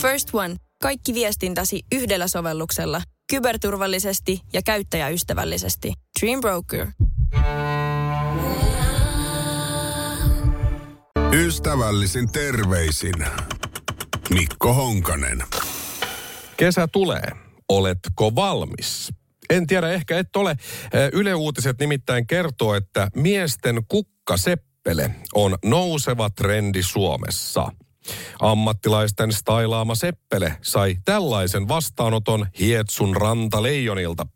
First One. Kaikki viestintäsi yhdellä sovelluksella. Kyberturvallisesti ja käyttäjäystävällisesti. Dream Broker. Ystävällisin terveisin Mikko Honkanen. Kesä tulee. Oletko valmis? En tiedä, ehkä et ole. Yle Uutiset nimittäin kertoo, että miesten kukkaseppele on nouseva trendi Suomessa. Ammattilaisten stailaama seppele sai tällaisen vastaanoton Hietsun rantaleijonilta.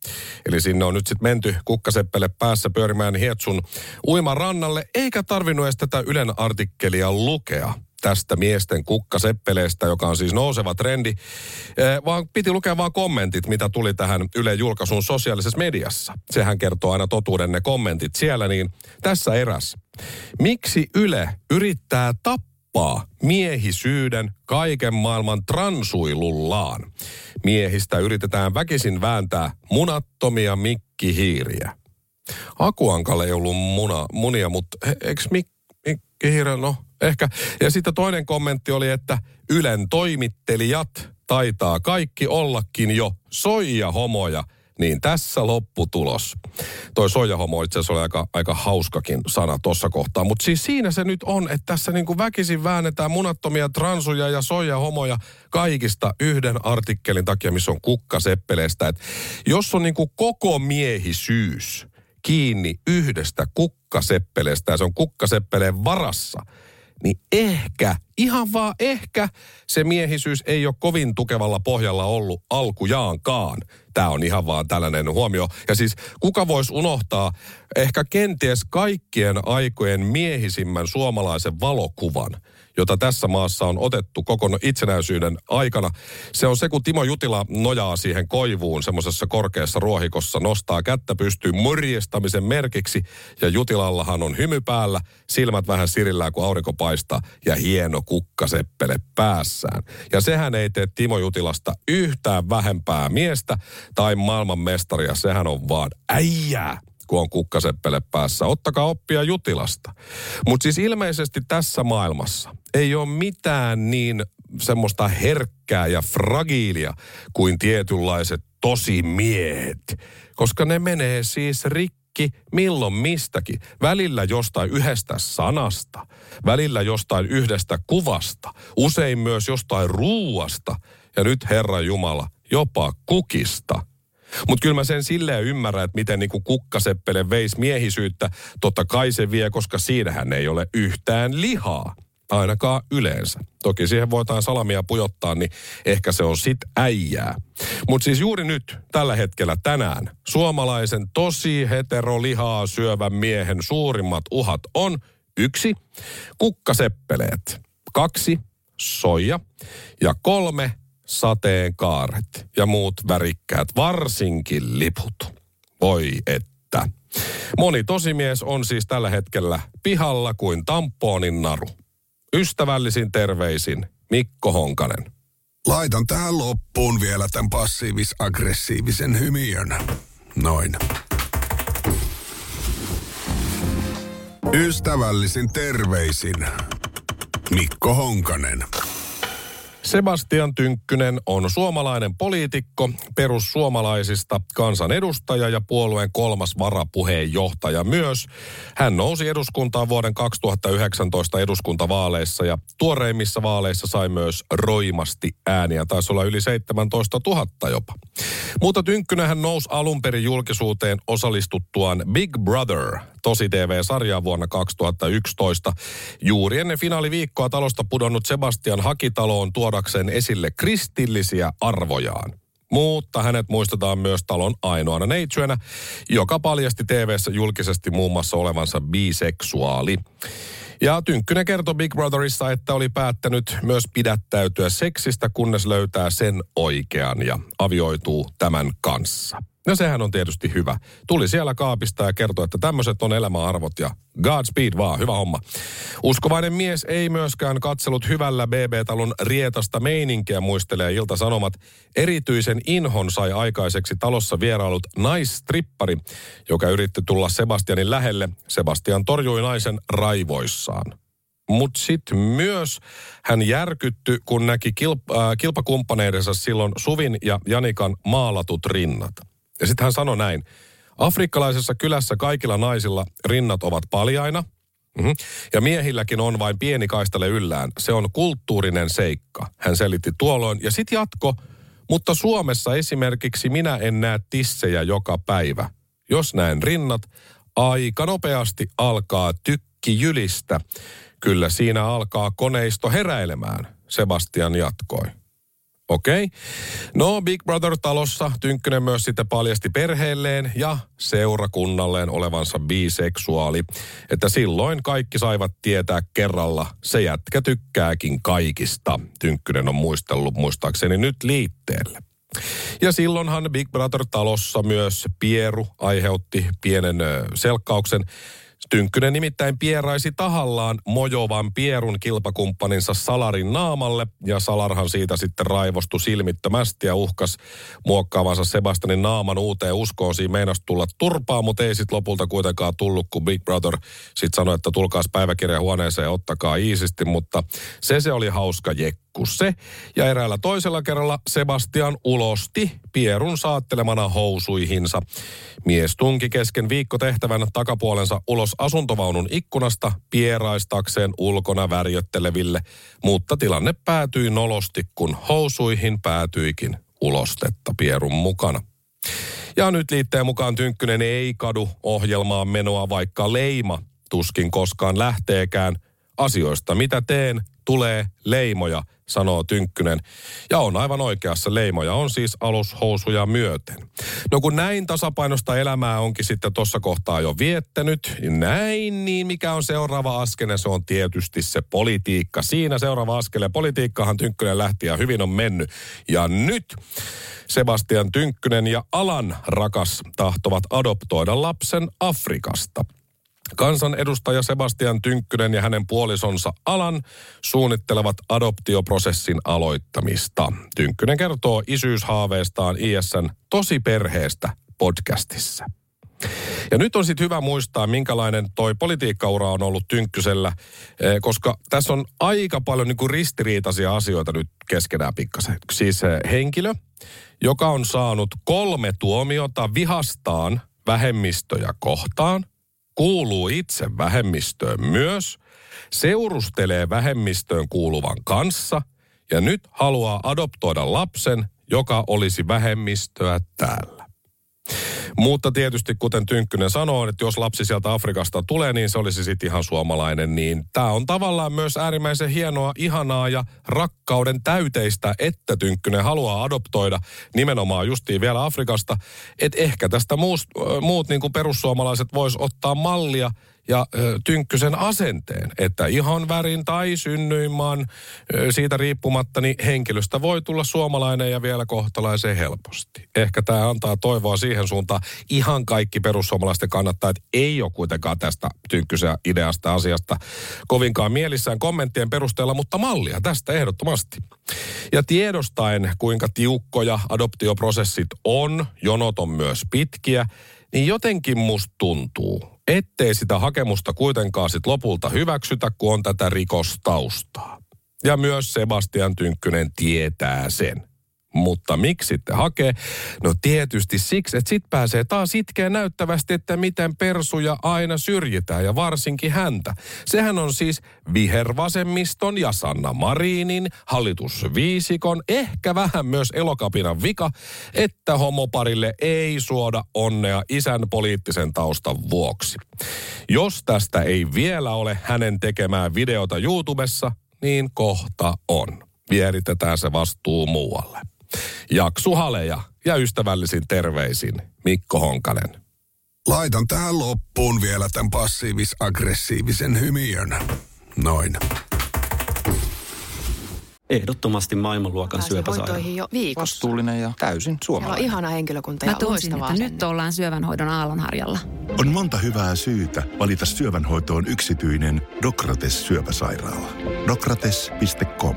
Eli sinne on nyt sitten menty kukkaseppele päässä pyörimään Hietsun uiman rannalle, eikä tarvinnut edes tätä Ylen artikkelia lukea tästä miesten kukkaseppeleestä, joka on siis nouseva trendi, eh, vaan piti lukea vaan kommentit, mitä tuli tähän Yle julkaisun sosiaalisessa mediassa. Sehän kertoo aina totuuden ne kommentit siellä, niin tässä eräs. Miksi Yle yrittää tappaa miehisyyden kaiken maailman transuilullaan? Miehistä yritetään väkisin vääntää munattomia mikkihiiriä. Akuankalle ei ollut muna, munia, mutta eikö mik, mikkihiirä, no Ehkä. Ja sitten toinen kommentti oli, että Ylen toimittelijat taitaa kaikki ollakin jo soijahomoja. Niin tässä lopputulos. Toi soijahomo itse asiassa oli aika, aika hauskakin sana tuossa kohtaa. Mutta siis siinä se nyt on, että tässä niinku väkisin väännetään munattomia transuja ja soijahomoja kaikista yhden artikkelin takia, missä on kukkaseppeleestä. Et jos on niinku koko miehisyys kiinni yhdestä kukkaseppeleestä ja se on kukkaseppeleen varassa – niin ehkä, ihan vaan ehkä, se miehisyys ei ole kovin tukevalla pohjalla ollut alkujaankaan. Tämä on ihan vaan tällainen huomio. Ja siis kuka voisi unohtaa ehkä kenties kaikkien aikojen miehisimmän suomalaisen valokuvan – jota tässä maassa on otettu koko itsenäisyyden aikana. Se on se, kun Timo Jutila nojaa siihen koivuun semmoisessa korkeassa ruohikossa, nostaa kättä pystyyn morjestamisen merkiksi ja Jutilallahan on hymy päällä, silmät vähän sirillään, kun aurinko paistaa ja hieno kukkaseppele päässään. Ja sehän ei tee Timo Jutilasta yhtään vähempää miestä tai maailmanmestaria, sehän on vaan äijää kun on kukkaseppele päässä. Ottakaa oppia Jutilasta. Mutta siis ilmeisesti tässä maailmassa ei ole mitään niin semmoista herkkää ja fragiilia kuin tietynlaiset tosimiehet. Koska ne menee siis rikki milloin mistäkin. Välillä jostain yhdestä sanasta, välillä jostain yhdestä kuvasta, usein myös jostain ruuasta ja nyt Herra Jumala jopa kukista – mutta kyllä mä sen silleen ymmärrän, että miten niinku kukkaseppele veisi miehisyyttä. Totta kai se vie, koska siinähän ei ole yhtään lihaa. Ainakaan yleensä. Toki siihen voitaan salamia pujottaa, niin ehkä se on sit äijää. Mutta siis juuri nyt, tällä hetkellä, tänään, suomalaisen tosi heterolihaa syövän miehen suurimmat uhat on yksi, kukkaseppeleet, kaksi, soija ja kolme, sateenkaaret ja muut värikkäät, varsinkin liput. Voi että. Moni tosimies on siis tällä hetkellä pihalla kuin tampoonin naru. Ystävällisin terveisin Mikko Honkanen. Laitan tähän loppuun vielä tämän passiivis-aggressiivisen hymiön. Noin. Ystävällisin terveisin Mikko Honkanen. Sebastian Tynkkynen on suomalainen poliitikko, perussuomalaisista kansanedustaja ja puolueen kolmas varapuheenjohtaja myös. Hän nousi eduskuntaan vuoden 2019 eduskuntavaaleissa ja tuoreimmissa vaaleissa sai myös roimasti ääniä. Taisi olla yli 17 000 jopa. Mutta Tynkkynen hän nousi alun perin julkisuuteen osallistuttuaan Big Brother Tosi TV-sarjaa vuonna 2011. Juuri ennen finaaliviikkoa talosta pudonnut Sebastian Hakitaloon tuodakseen esille kristillisiä arvojaan. Mutta hänet muistetaan myös talon ainoana neitsyenä, joka paljasti tv julkisesti muun muassa olevansa biseksuaali. Ja Tynkkynen kertoi Big Brotherissa, että oli päättänyt myös pidättäytyä seksistä, kunnes löytää sen oikean ja avioituu tämän kanssa. No sehän on tietysti hyvä. Tuli siellä kaapista ja kertoi, että tämmöiset on elämäarvot ja Godspeed vaan, hyvä homma. Uskovainen mies ei myöskään katsellut hyvällä BB-talon rietasta meininkiä, muistelee Ilta-Sanomat. Erityisen inhon sai aikaiseksi talossa vierailut naistrippari, joka yritti tulla Sebastianin lähelle. Sebastian torjui naisen raivoissaan. Mutta sitten myös hän järkytty, kun näki kilp- äh, kilpakumppaneidensa silloin Suvin ja Janikan maalatut rinnat. Ja sitten hän sanoi näin. Afrikkalaisessa kylässä kaikilla naisilla rinnat ovat paljaina. Mm-hmm. Ja miehilläkin on vain pieni kaistale yllään. Se on kulttuurinen seikka, hän selitti tuolloin. Ja sitten jatko, mutta Suomessa esimerkiksi minä en näe tissejä joka päivä. Jos näen rinnat, aika nopeasti alkaa tykki jylistä. Kyllä siinä alkaa koneisto heräilemään, Sebastian jatkoi. Okei. Okay. No Big Brother-talossa Tynkkynen myös sitten paljasti perheelleen ja seurakunnalleen olevansa biseksuaali. Että silloin kaikki saivat tietää kerralla, se jätkä tykkääkin kaikista. Tynkkynen on muistellut muistaakseni nyt liitteelle. Ja silloinhan Big Brother-talossa myös Pieru aiheutti pienen selkkauksen. Tynkkynen nimittäin pieraisi tahallaan mojovan Pierun kilpakumppaninsa Salarin naamalle, ja Salarhan siitä sitten raivostui silmittömästi ja uhkas muokkaavansa Sebastianin naaman uuteen uskoon. Siinä meinasi tulla turpaa, mutta ei sitten lopulta kuitenkaan tullut, kun Big Brother sitten sanoi, että tulkaas päiväkirjahuoneeseen, ottakaa iisisti, mutta se se oli hauska jekku se. Ja eräällä toisella kerralla Sebastian ulosti Pierun saattelemana housuihinsa. Mies tunki kesken viikkotehtävän takapuolensa ulos asuntovaunun ikkunasta pieraistakseen ulkona värjötteleville, mutta tilanne päätyi nolosti, kun housuihin päätyikin ulostetta Pierun mukana. Ja nyt liitteen mukaan Tynkkynen ei kadu ohjelmaan menoa, vaikka leima tuskin koskaan lähteekään. Asioista, mitä teen, tulee leimoja, sanoo Tynkkynen. Ja on aivan oikeassa, leimoja on siis alushousuja myöten. No kun näin tasapainosta elämää onkin sitten tuossa kohtaa jo viettänyt, näin, niin mikä on seuraava askel? Se on tietysti se politiikka. Siinä seuraava askel ja politiikkahan Tynkkynen lähti ja hyvin on mennyt. Ja nyt Sebastian Tynkkynen ja Alan rakas tahtovat adoptoida lapsen Afrikasta. Kansanedustaja Sebastian Tynkkynen ja hänen puolisonsa Alan suunnittelevat adoptioprosessin aloittamista. Tynkkynen kertoo isyyshaaveestaan ISN Tosi perheestä podcastissa. Ja nyt on sitten hyvä muistaa, minkälainen toi politiikkaura on ollut Tynkkysellä, eh, koska tässä on aika paljon niinku ristiriitaisia asioita nyt keskenään pikkasen. Siis eh, henkilö, joka on saanut kolme tuomiota vihastaan vähemmistöjä kohtaan – kuuluu itse vähemmistöön myös, seurustelee vähemmistöön kuuluvan kanssa ja nyt haluaa adoptoida lapsen, joka olisi vähemmistöä täällä. Mutta tietysti, kuten Tynkkynen sanoo, että jos lapsi sieltä Afrikasta tulee, niin se olisi sitten ihan suomalainen. Niin tämä on tavallaan myös äärimmäisen hienoa, ihanaa ja rakkauden täyteistä, että Tynkkynen haluaa adoptoida nimenomaan justiin vielä Afrikasta. Että ehkä tästä muust, muut niin kuin perussuomalaiset vois ottaa mallia – ja ö, Tynkkysen asenteen, että ihon värin tai synnyinmaan ö, siitä riippumatta, niin henkilöstä voi tulla suomalainen ja vielä kohtalaisen helposti. Ehkä tämä antaa toivoa siihen suuntaan. Ihan kaikki perussuomalaisten kannattajat ei ole kuitenkaan tästä Tynkkysen ideasta asiasta kovinkaan mielissään kommenttien perusteella, mutta mallia tästä ehdottomasti. Ja tiedostaen, kuinka tiukkoja adoptioprosessit on, jonot on myös pitkiä, niin jotenkin musta tuntuu, ettei sitä hakemusta kuitenkaan sit lopulta hyväksytä, kun on tätä rikostaustaa. Ja myös Sebastian Tynkkynen tietää sen. Mutta miksi sitten hakee? No tietysti siksi, että sit pääsee taas itkeen näyttävästi, että miten persuja aina syrjitään ja varsinkin häntä. Sehän on siis vihervasemmiston ja Sanna Marinin, hallitusviisikon, ehkä vähän myös elokapinan vika, että homoparille ei suoda onnea isän poliittisen taustan vuoksi. Jos tästä ei vielä ole hänen tekemää videota YouTubessa, niin kohta on. Vieritetään se vastuu muualle. Jaksu Haleja ja ystävällisin terveisin Mikko Honkanen. Laitan tähän loppuun vielä tämän passiivis-aggressiivisen hymiön. Noin. Ehdottomasti maailmanluokan syöpäsairaala. jo viikossa. Vastuullinen ja täysin suomalainen. Siellä on ihana henkilökunta ja Mä tunsin, että nyt ollaan syövänhoidon aallonharjalla. On monta hyvää syytä valita syövänhoitoon yksityinen Dokrates syöpäsairaala. Dokrates.com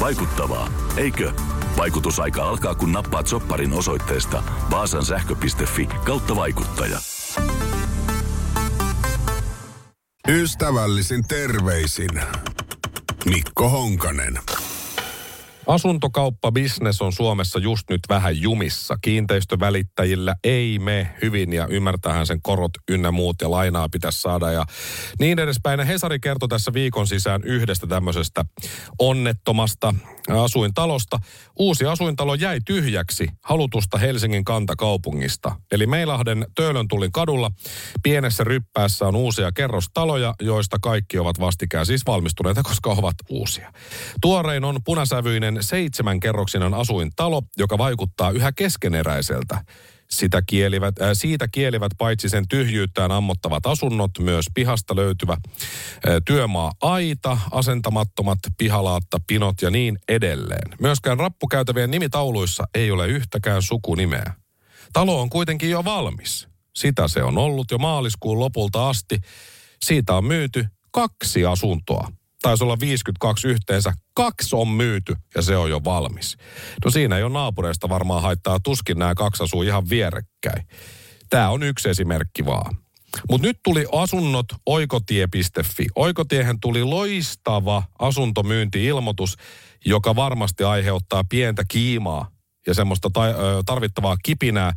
Vaikuttavaa, eikö? Vaikutusaika alkaa, kun nappaat sopparin osoitteesta vaasansähkö.fi kautta vaikuttaja. Ystävällisin terveisin Mikko Honkanen. Asuntokauppabisnes on Suomessa just nyt vähän jumissa. Kiinteistövälittäjillä ei me hyvin ja ymmärtähän sen korot ynnä muut ja lainaa pitäisi saada ja niin edespäin. Ja Hesari kertoi tässä viikon sisään yhdestä tämmöisestä onnettomasta asuintalosta. Uusi asuintalo jäi tyhjäksi halutusta Helsingin kantakaupungista. Eli Meilahden Töölöntulin kadulla pienessä ryppäässä on uusia kerrostaloja, joista kaikki ovat vastikään siis valmistuneita, koska ovat uusia. Tuorein on punasävyinen seitsemän kerroksinen asuintalo, joka vaikuttaa yhä keskeneräiseltä. Sitä kielivät, äh, siitä kielivät paitsi sen tyhjyyttään ammottavat asunnot, myös pihasta löytyvä äh, työmaa-aita, asentamattomat pihalaatta, pinot ja niin edelleen. Myöskään rappukäytävien nimitauluissa ei ole yhtäkään sukunimeä. Talo on kuitenkin jo valmis. Sitä se on ollut jo maaliskuun lopulta asti. Siitä on myyty kaksi asuntoa taisi olla 52 yhteensä, kaksi on myyty ja se on jo valmis. No siinä ei ole naapureista varmaan haittaa, tuskin nämä kaksi asuu ihan vierekkäin. Tämä on yksi esimerkki vaan. Mutta nyt tuli asunnot oikotie.fi. Oikotiehen tuli loistava asuntomyynti-ilmoitus, joka varmasti aiheuttaa pientä kiimaa ja semmoista tarvittavaa kipinää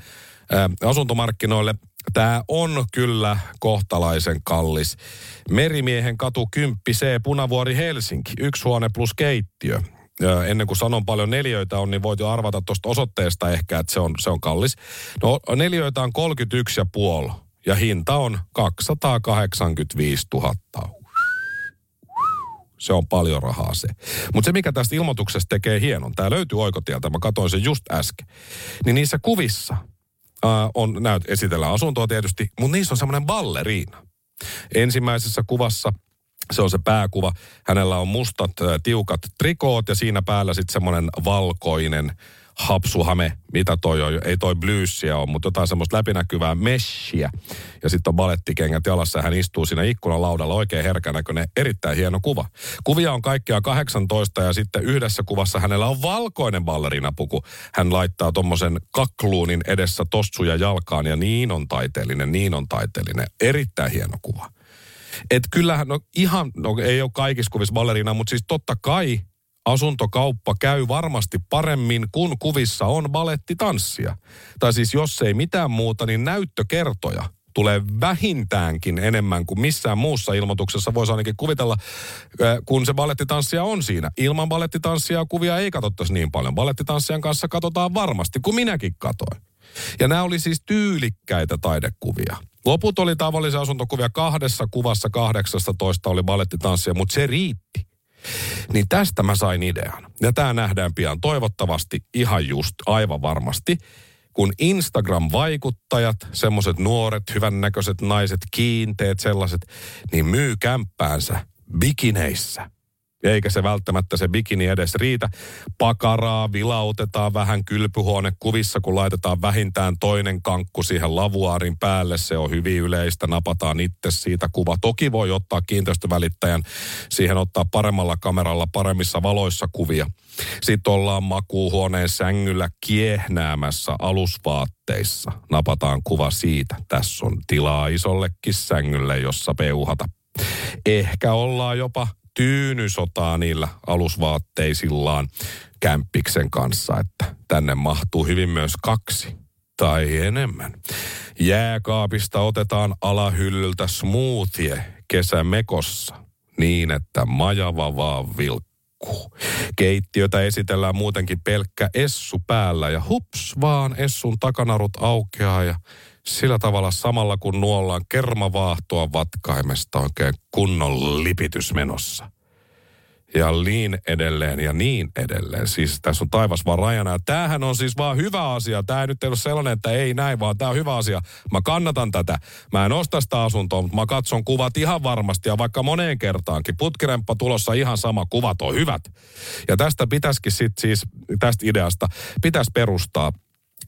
asuntomarkkinoille. Tämä on kyllä kohtalaisen kallis. Merimiehen katu 10 C, Punavuori Helsinki, yksi huone plus keittiö. Ennen kuin sanon paljon neljöitä on, niin voit jo arvata tuosta osoitteesta ehkä, että se on, se on kallis. No neljöitä on 31 ja puoli ja hinta on 285 000. Se on paljon rahaa se. Mutta se, mikä tästä ilmoituksesta tekee hienon, tämä löytyy oikotieltä, mä katsoin sen just äsken. Niin niissä kuvissa – äh, on, näyt, esitellään asuntoa tietysti, mutta niissä on semmoinen balleriina. Ensimmäisessä kuvassa se on se pääkuva. Hänellä on mustat, äh, tiukat trikoot ja siinä päällä sitten semmoinen valkoinen hapsuhame, mitä toi on, ei toi bluesia ole, mutta jotain semmoista läpinäkyvää meshia. Ja sitten on balettikengät jalassa ja hän istuu siinä ikkunan laudalla oikein herkänäköinen, erittäin hieno kuva. Kuvia on kaikkia 18 ja sitten yhdessä kuvassa hänellä on valkoinen ballerinapuku. Hän laittaa tommosen kakluunin edessä tossuja jalkaan ja niin on taiteellinen, niin on taiteellinen. Erittäin hieno kuva. Et kyllähän, no ihan, no ei ole kaikissa kuvissa ballerina, mutta siis totta kai asuntokauppa käy varmasti paremmin, kun kuvissa on balettitanssia. Tai siis jos ei mitään muuta, niin näyttökertoja tulee vähintäänkin enemmän kuin missään muussa ilmoituksessa. Voisi ainakin kuvitella, kun se balettitanssia on siinä. Ilman balettitanssia kuvia ei katsottaisi niin paljon. Balettitanssijan kanssa katsotaan varmasti, kuin minäkin katoin. Ja nämä oli siis tyylikkäitä taidekuvia. Loput oli tavallisia asuntokuvia. Kahdessa kuvassa 18 oli balettitanssia, mutta se riitti. Niin tästä mä sain idean. Ja tämä nähdään pian toivottavasti ihan just aivan varmasti kun Instagram-vaikuttajat, semmoiset nuoret, hyvännäköiset naiset, kiinteet sellaiset, niin myy kämppäänsä bikineissä eikä se välttämättä se bikini edes riitä. Pakaraa vilautetaan vähän kylpyhuonekuvissa, kun laitetaan vähintään toinen kankku siihen lavuaarin päälle. Se on hyvin yleistä, napataan itse siitä kuva. Toki voi ottaa kiinteistövälittäjän siihen ottaa paremmalla kameralla paremmissa valoissa kuvia. Sitten ollaan makuuhuoneen sängyllä kiehnäämässä alusvaatteissa. Napataan kuva siitä. Tässä on tilaa isollekin sängylle, jossa peuhata. Ehkä ollaan jopa tyynysotaa niillä alusvaatteisillaan kämppiksen kanssa, että tänne mahtuu hyvin myös kaksi tai enemmän. Jääkaapista otetaan alahyllyltä smoothie kesämekossa niin, että majava vaan vilkkuu. Keittiötä esitellään muutenkin pelkkä essu päällä ja hups vaan essun takanarut aukeaa ja sillä tavalla samalla kun nuollaan kermavaahtoa vatkaimesta oikein kunnon lipitys menossa. ja niin edelleen ja niin edelleen. Siis tässä on taivas vaan rajana. Ja tämähän on siis vaan hyvä asia. Tämä ei nyt ole sellainen, että ei näin, vaan tämä on hyvä asia. Mä kannatan tätä. Mä en osta sitä asuntoa, mutta mä katson kuvat ihan varmasti ja vaikka moneen kertaankin. Putkiremppa tulossa ihan sama, kuvat on hyvät. Ja tästä pitäisikin sitten siis, tästä ideasta, pitäisi perustaa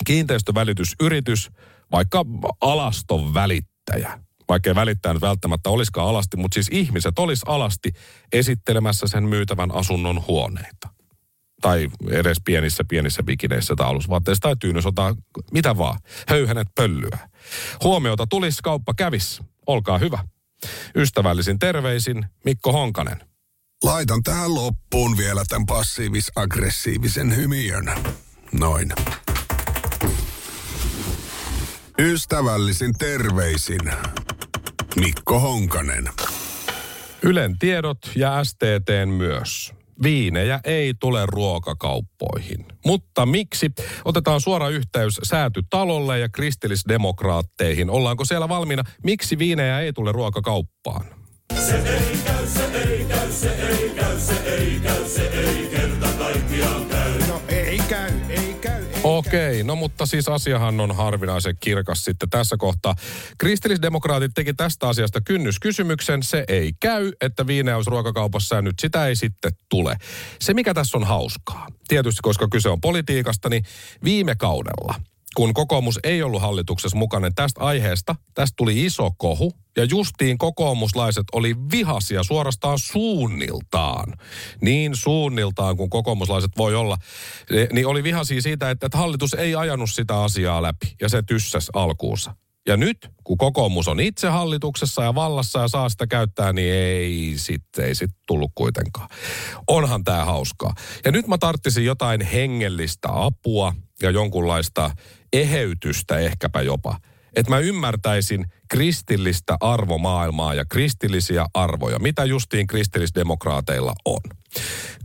kiinteistövälitysyritys, vaikka alaston välittäjä vaikka ei välittää nyt välttämättä olisikaan alasti, mutta siis ihmiset olisi alasti esittelemässä sen myytävän asunnon huoneita. Tai edes pienissä, pienissä bikineissä tai alusvaatteissa tai tyynysota, mitä vaan. Höyhenet pöllyä. Huomiota tulisi, kauppa kävis. Olkaa hyvä. Ystävällisin terveisin Mikko Honkanen. Laitan tähän loppuun vielä tämän passiivis-aggressiivisen hymiön. Noin. Ystävällisin terveisin Mikko Honkanen. Ylen tiedot ja STTn myös. Viinejä ei tule ruokakauppoihin. Mutta miksi? Otetaan suora yhteys säätytalolle ja kristillisdemokraatteihin. Ollaanko siellä valmiina? Miksi viinejä ei tule ruokakauppaan? Se ei käy, se ei käy, se ei käy, se ei käy, se ei kerta kaikkiaan käy. No ei käy, ei käy. Ei Okei, no mutta siis asiahan on harvinaisen kirkas sitten tässä kohtaa. Kristillisdemokraatit teki tästä asiasta kynnyskysymyksen. Se ei käy, että viineys ruokakaupassa ja nyt sitä ei sitten tule. Se mikä tässä on hauskaa, tietysti koska kyse on politiikasta, niin viime kaudella – kun kokoomus ei ollut hallituksessa mukana, niin tästä aiheesta, tästä tuli iso kohu. Ja justiin kokoomuslaiset oli vihasia suorastaan suunniltaan. Niin suunniltaan kuin kokoomuslaiset voi olla. Niin oli vihasia siitä, että, että hallitus ei ajanut sitä asiaa läpi. Ja se tyssäs alkuunsa. Ja nyt, kun kokoomus on itse hallituksessa ja vallassa ja saa sitä käyttää, niin ei sitten ei sit tullut kuitenkaan. Onhan tämä hauskaa. Ja nyt mä tarttisin jotain hengellistä apua ja jonkunlaista eheytystä ehkäpä jopa. Että mä ymmärtäisin kristillistä arvomaailmaa ja kristillisiä arvoja, mitä justiin kristillisdemokraateilla on.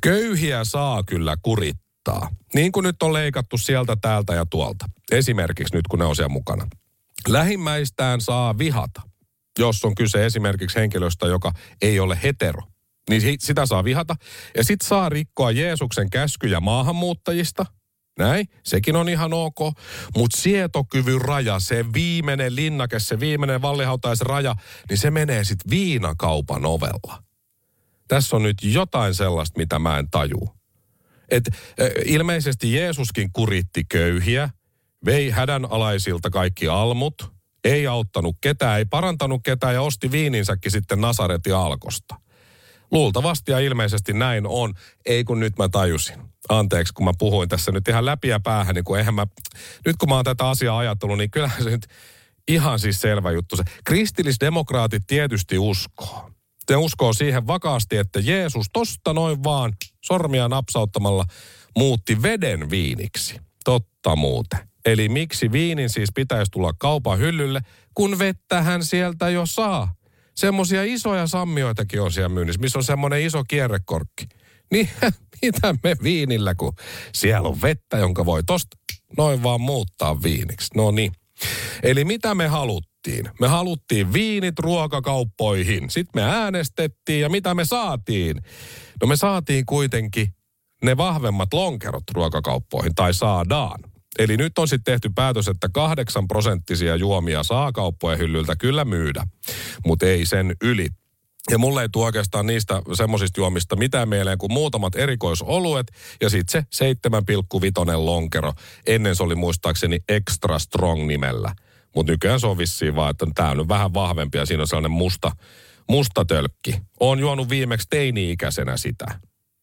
Köyhiä saa kyllä kurittaa, niin kuin nyt on leikattu sieltä, täältä ja tuolta. Esimerkiksi nyt, kun ne on siellä mukana. Lähimmäistään saa vihata, jos on kyse esimerkiksi henkilöstä, joka ei ole hetero. Niin sitä saa vihata. Ja sit saa rikkoa Jeesuksen käskyjä maahanmuuttajista – näin, sekin on ihan ok. Mutta sietokyvyn raja, se viimeinen linnake, se viimeinen vallihautais-raja, niin se menee sitten viinakaupan ovella. Tässä on nyt jotain sellaista, mitä mä en taju. Et, ilmeisesti Jeesuskin kuritti köyhiä, vei hädänalaisilta kaikki almut, ei auttanut ketään, ei parantanut ketään ja osti viininsäkin sitten Nasaretin alkosta. Luultavasti ja ilmeisesti näin on, ei kun nyt mä tajusin anteeksi, kun mä puhuin tässä nyt ihan läpi ja päähän, niin kun eihän mä, nyt kun mä oon tätä asiaa ajatellut, niin kyllä se nyt ihan siis selvä juttu. Se kristillisdemokraatit tietysti uskoo. Te uskoo siihen vakaasti, että Jeesus tosta noin vaan sormia napsauttamalla muutti veden viiniksi. Totta muuten. Eli miksi viinin siis pitäisi tulla kaupan hyllylle, kun vettä hän sieltä jo saa? Semmoisia isoja sammioitakin on siellä myynnissä, missä on semmoinen iso kierrekorkki. Niin mitä me viinillä, kun siellä on vettä, jonka voi tosta noin vaan muuttaa viiniksi. No niin. Eli mitä me haluttiin? Me haluttiin viinit ruokakauppoihin. Sitten me äänestettiin ja mitä me saatiin? No me saatiin kuitenkin ne vahvemmat lonkerot ruokakauppoihin, tai saadaan. Eli nyt on sitten tehty päätös, että kahdeksan prosenttisia juomia saa kauppojen hyllyltä kyllä myydä, mutta ei sen yli. Ja mulle ei tule oikeastaan niistä semmoisista juomista mitään mieleen kuin muutamat erikoisoluet ja sitten se 7,5 lonkero. Ennen se oli muistaakseni Extra Strong nimellä. Mutta nykyään se on vissiin vaan, että tämä on nyt vähän vahvempi ja siinä on sellainen musta, musta tölkki. Oon juonut viimeksi teini-ikäisenä sitä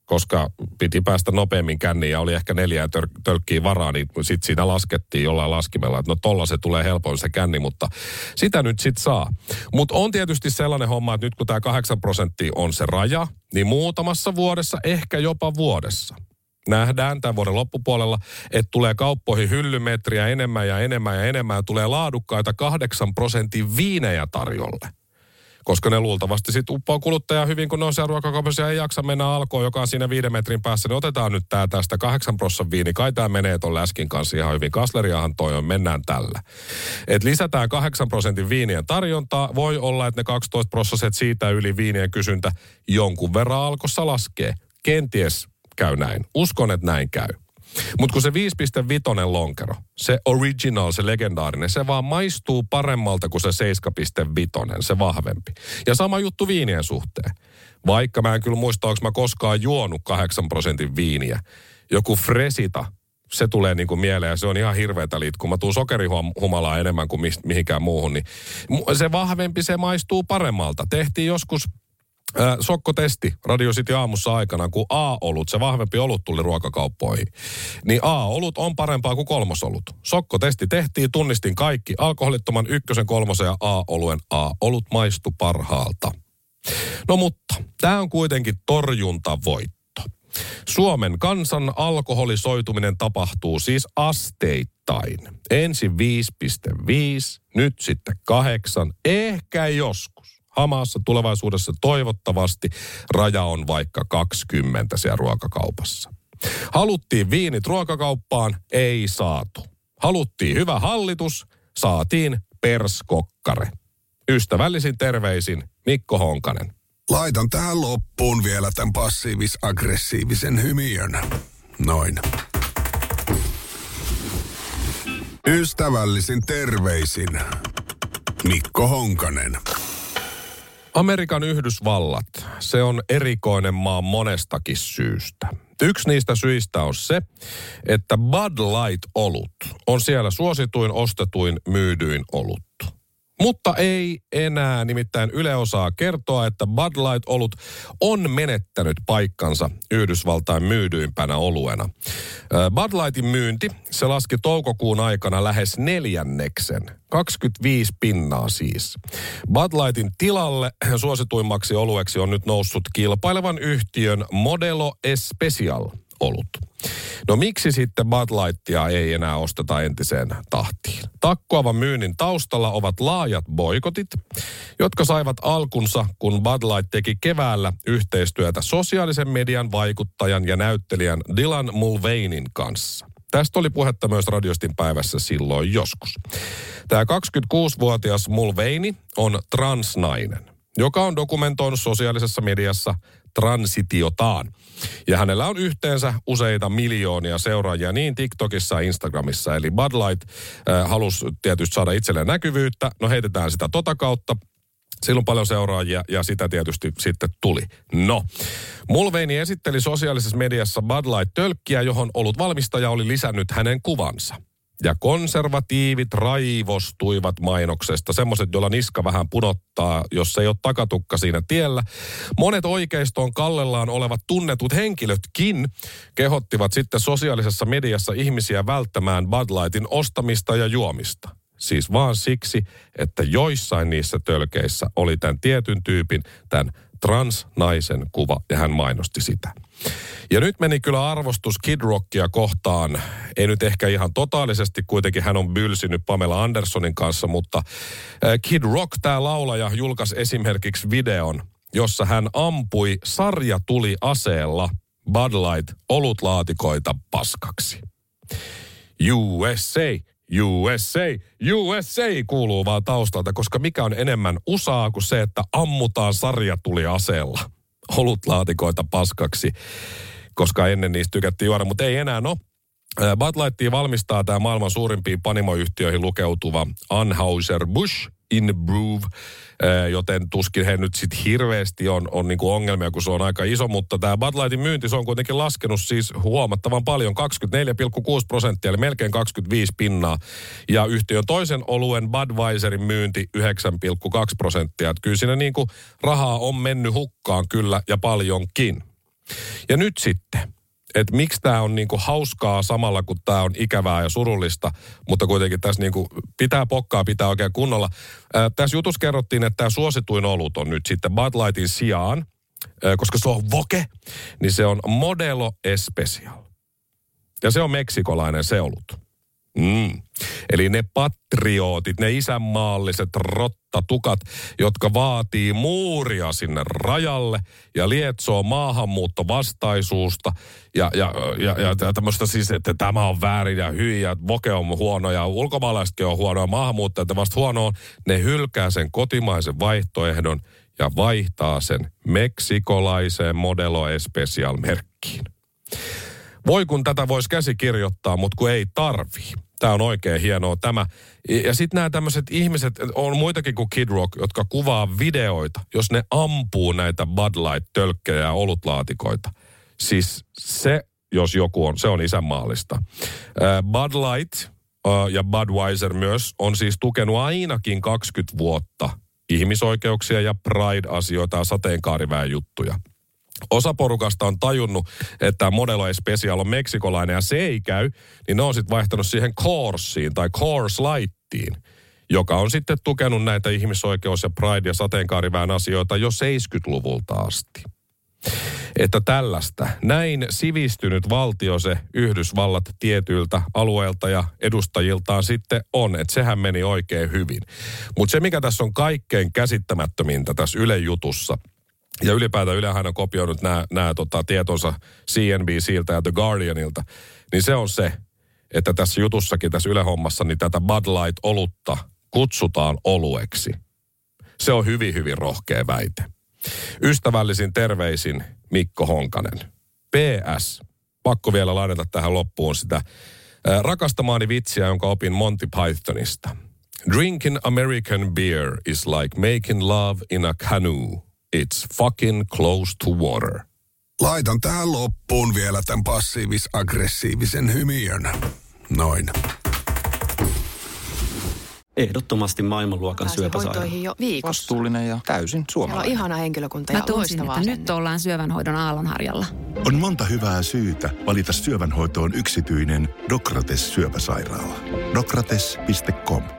koska piti päästä nopeammin känniin ja oli ehkä neljää tör- tölkkiä varaa, niin sitten siinä laskettiin jollain laskimella, että no tolla se tulee helpoin se känni, mutta sitä nyt sitten saa. Mutta on tietysti sellainen homma, että nyt kun tämä 8 prosenttia on se raja, niin muutamassa vuodessa, ehkä jopa vuodessa, nähdään tämän vuoden loppupuolella, että tulee kauppoihin hyllymetriä enemmän ja enemmän ja enemmän ja tulee laadukkaita 8 prosentin viinejä tarjolle. Koska ne luultavasti sitten uppoo kuluttaja hyvin, kun ne on siellä ruokakaupassa ja ei jaksa mennä alkoon, joka on siinä viiden metrin päässä, niin otetaan nyt tää tästä kahdeksan prossan viini, kai tämä menee ton läskin kanssa ihan hyvin. Kasleriahan toi on, mennään tällä. Et lisätään kahdeksan prosentin viinien tarjontaa, voi olla, että ne 12 prosessit siitä yli viinien kysyntä jonkun verran alkossa laskee. Kenties käy näin. Uskon, että näin käy. Mutta kun se 5.5 lonkero, se original, se legendaarinen, se vaan maistuu paremmalta kuin se 7.5, se vahvempi. Ja sama juttu viinien suhteen. Vaikka mä en kyllä muista, onko mä koskaan juonut 8 prosentin viiniä. Joku Fresita, se tulee niin kuin mieleen ja se on ihan hirveätä liit. Kun mä tuun sokerihumalaa enemmän kuin mihinkään muuhun, niin se vahvempi, se maistuu paremmalta. Tehtiin joskus Sokkotesti Radio City aamussa aikana, kun A-olut, se vahvempi olut tuli ruokakauppoihin. Niin A-olut on parempaa kuin kolmosolut. Sokkotesti tehtiin, tunnistin kaikki. Alkoholittoman ykkösen, kolmosen ja A-oluen A-olut maistu parhaalta. No mutta, tämä on kuitenkin torjuntavoitto. Suomen kansan alkoholisoituminen tapahtuu siis asteittain. Ensin 5,5, nyt sitten 8, ehkä joskus Hamaassa tulevaisuudessa toivottavasti raja on vaikka 20 siellä ruokakaupassa. Haluttiin viinit ruokakauppaan, ei saatu. Haluttiin hyvä hallitus, saatiin perskokkare. Ystävällisin terveisin Mikko Honkanen. Laitan tähän loppuun vielä tämän passiivis-aggressiivisen hymiön. Noin. Ystävällisin terveisin Mikko Honkanen. Amerikan Yhdysvallat, se on erikoinen maa monestakin syystä. Yksi niistä syistä on se, että Bud Light-olut on siellä suosituin, ostetuin, myydyin olut. Mutta ei enää, nimittäin Yle osaa kertoa, että Bud Light-olut on menettänyt paikkansa Yhdysvaltain myydyimpänä oluena. Bud Lightin myynti, se laski toukokuun aikana lähes neljänneksen. 25 pinnaa siis. Bud Lightin tilalle suosituimmaksi olueksi on nyt noussut kilpailevan yhtiön Modelo Especial olut. No miksi sitten Bud Lightia ei enää osteta entiseen tahtiin? Takkoavan myynnin taustalla ovat laajat boikotit, jotka saivat alkunsa, kun Bud Light teki keväällä yhteistyötä sosiaalisen median vaikuttajan ja näyttelijän Dylan Mulvanein kanssa. Tästä oli puhetta myös Radiostin päivässä silloin joskus. Tämä 26-vuotias Mulvaney on transnainen, joka on dokumentoinut sosiaalisessa mediassa transitiotaan. Ja hänellä on yhteensä useita miljoonia seuraajia niin TikTokissa ja Instagramissa. Eli Bud Light äh, halusi tietysti saada itselleen näkyvyyttä. No heitetään sitä tota kautta. Silloin paljon seuraajia ja sitä tietysti sitten tuli. No, Mulveini esitteli sosiaalisessa mediassa Bud Light-tölkkiä, johon ollut valmistaja oli lisännyt hänen kuvansa. Ja konservatiivit raivostuivat mainoksesta, semmoiset, joilla niska vähän punottaa, jos ei ole takatukka siinä tiellä. Monet oikeistoon kallellaan olevat tunnetut henkilötkin kehottivat sitten sosiaalisessa mediassa ihmisiä välttämään Bud Lightin ostamista ja juomista. Siis vaan siksi, että joissain niissä tölkeissä oli tämän tietyn tyypin, tämän transnaisen kuva, ja hän mainosti sitä. Ja nyt meni kyllä arvostus Kid Rockia kohtaan. Ei nyt ehkä ihan totaalisesti, kuitenkin hän on bylsinyt Pamela Andersonin kanssa, mutta äh, Kid Rock, tämä laulaja, julkaisi esimerkiksi videon, jossa hän ampui sarja tuli aseella Bud Light olutlaatikoita paskaksi. USA, USA, USA kuuluu vaan taustalta, koska mikä on enemmän usaa kuin se, että ammutaan sarja tuli aseella olutlaatikoita paskaksi, koska ennen niistä tykättiin juoda, mutta ei enää no. Bud Lightia valmistaa tämä maailman suurimpiin panimoyhtiöihin lukeutuva Anheuser-Busch InBrew, joten tuskin he nyt sitten hirveästi on, on niinku ongelmia, kun se on aika iso, mutta tämä Bud Lightin myynti, se on kuitenkin laskenut siis huomattavan paljon, 24,6 prosenttia, eli melkein 25 pinnaa, ja yhtiön toisen oluen Budweiserin myynti 9,2 prosenttia, että kyllä siinä niinku rahaa on mennyt hukkaan kyllä ja paljonkin. Ja nyt sitten, että miksi tämä on niinku hauskaa samalla, kun tämä on ikävää ja surullista, mutta kuitenkin tässä niinku pitää pokkaa, pitää oikein kunnolla. Ää, tässä jutussa kerrottiin, että tämä suosituin olut on nyt sitten Bud Lightin sijaan, ää, koska se on voke, niin se on Modelo Especial. Ja se on meksikolainen se olut. Mm. Eli ne patriootit, ne isänmaalliset rottatukat, jotka vaatii muuria sinne rajalle ja lietsoo maahanmuuttovastaisuusta ja, ja, ja, ja tämmöistä siis, että tämä on väärin ja hyi ja voke on huono ja ulkomaalaisetkin on huono ja maahanmuuttajat vasta huono Ne hylkää sen kotimaisen vaihtoehdon ja vaihtaa sen meksikolaiseen Modelo Especial merkkiin. Voi kun tätä voisi käsikirjoittaa, mutta kun ei tarvii. Tämä on oikein hienoa tämä. Ja sitten nämä tämmöiset ihmiset, on muitakin kuin Kid Rock, jotka kuvaa videoita, jos ne ampuu näitä Bud Light-tölkkejä ja olutlaatikoita. Siis se, jos joku on, se on isänmaallista. Bud Light ja Budweiser myös on siis tukenut ainakin 20 vuotta ihmisoikeuksia ja Pride-asioita ja sateenkaariväen juttuja. Osa porukasta on tajunnut, että Modelo Especial on meksikolainen ja se ei käy, niin ne on sitten vaihtanut siihen Coursiin tai Course Lightiin, joka on sitten tukenut näitä ihmisoikeus- ja Pride- ja sateenkaarivään asioita jo 70-luvulta asti. Että tällaista, näin sivistynyt valtio se Yhdysvallat tietyiltä alueilta ja edustajiltaan sitten on, että sehän meni oikein hyvin. Mutta se, mikä tässä on kaikkein käsittämättömintä tässä Yle jutussa – ja ylipäätään Ylehän on kopioinut nämä, nämä tota, tietonsa CNBCiltä ja The Guardianilta. Niin se on se, että tässä jutussakin, tässä Yle-hommassa, niin tätä Bud Light-olutta kutsutaan olueksi. Se on hyvin, hyvin rohkea väite. Ystävällisin terveisin Mikko Honkanen. PS. Pakko vielä lainata tähän loppuun sitä rakastamaani vitsiä, jonka opin Monty Pythonista. Drinking American beer is like making love in a canoe. It's fucking close to water. Laitan tähän loppuun vielä tämän passiivis-aggressiivisen hymiön. Noin. Ehdottomasti maailmanluokan syöpäsairaala. jo viikossa. Vastuullinen ja täysin suomalainen. Siellä on ihana henkilökunta ja Mä tunsin, että nyt ollaan syövänhoidon aallonharjalla. On monta hyvää syytä valita syövänhoitoon yksityinen Dokrates syöpäsairaala. Dokrates.com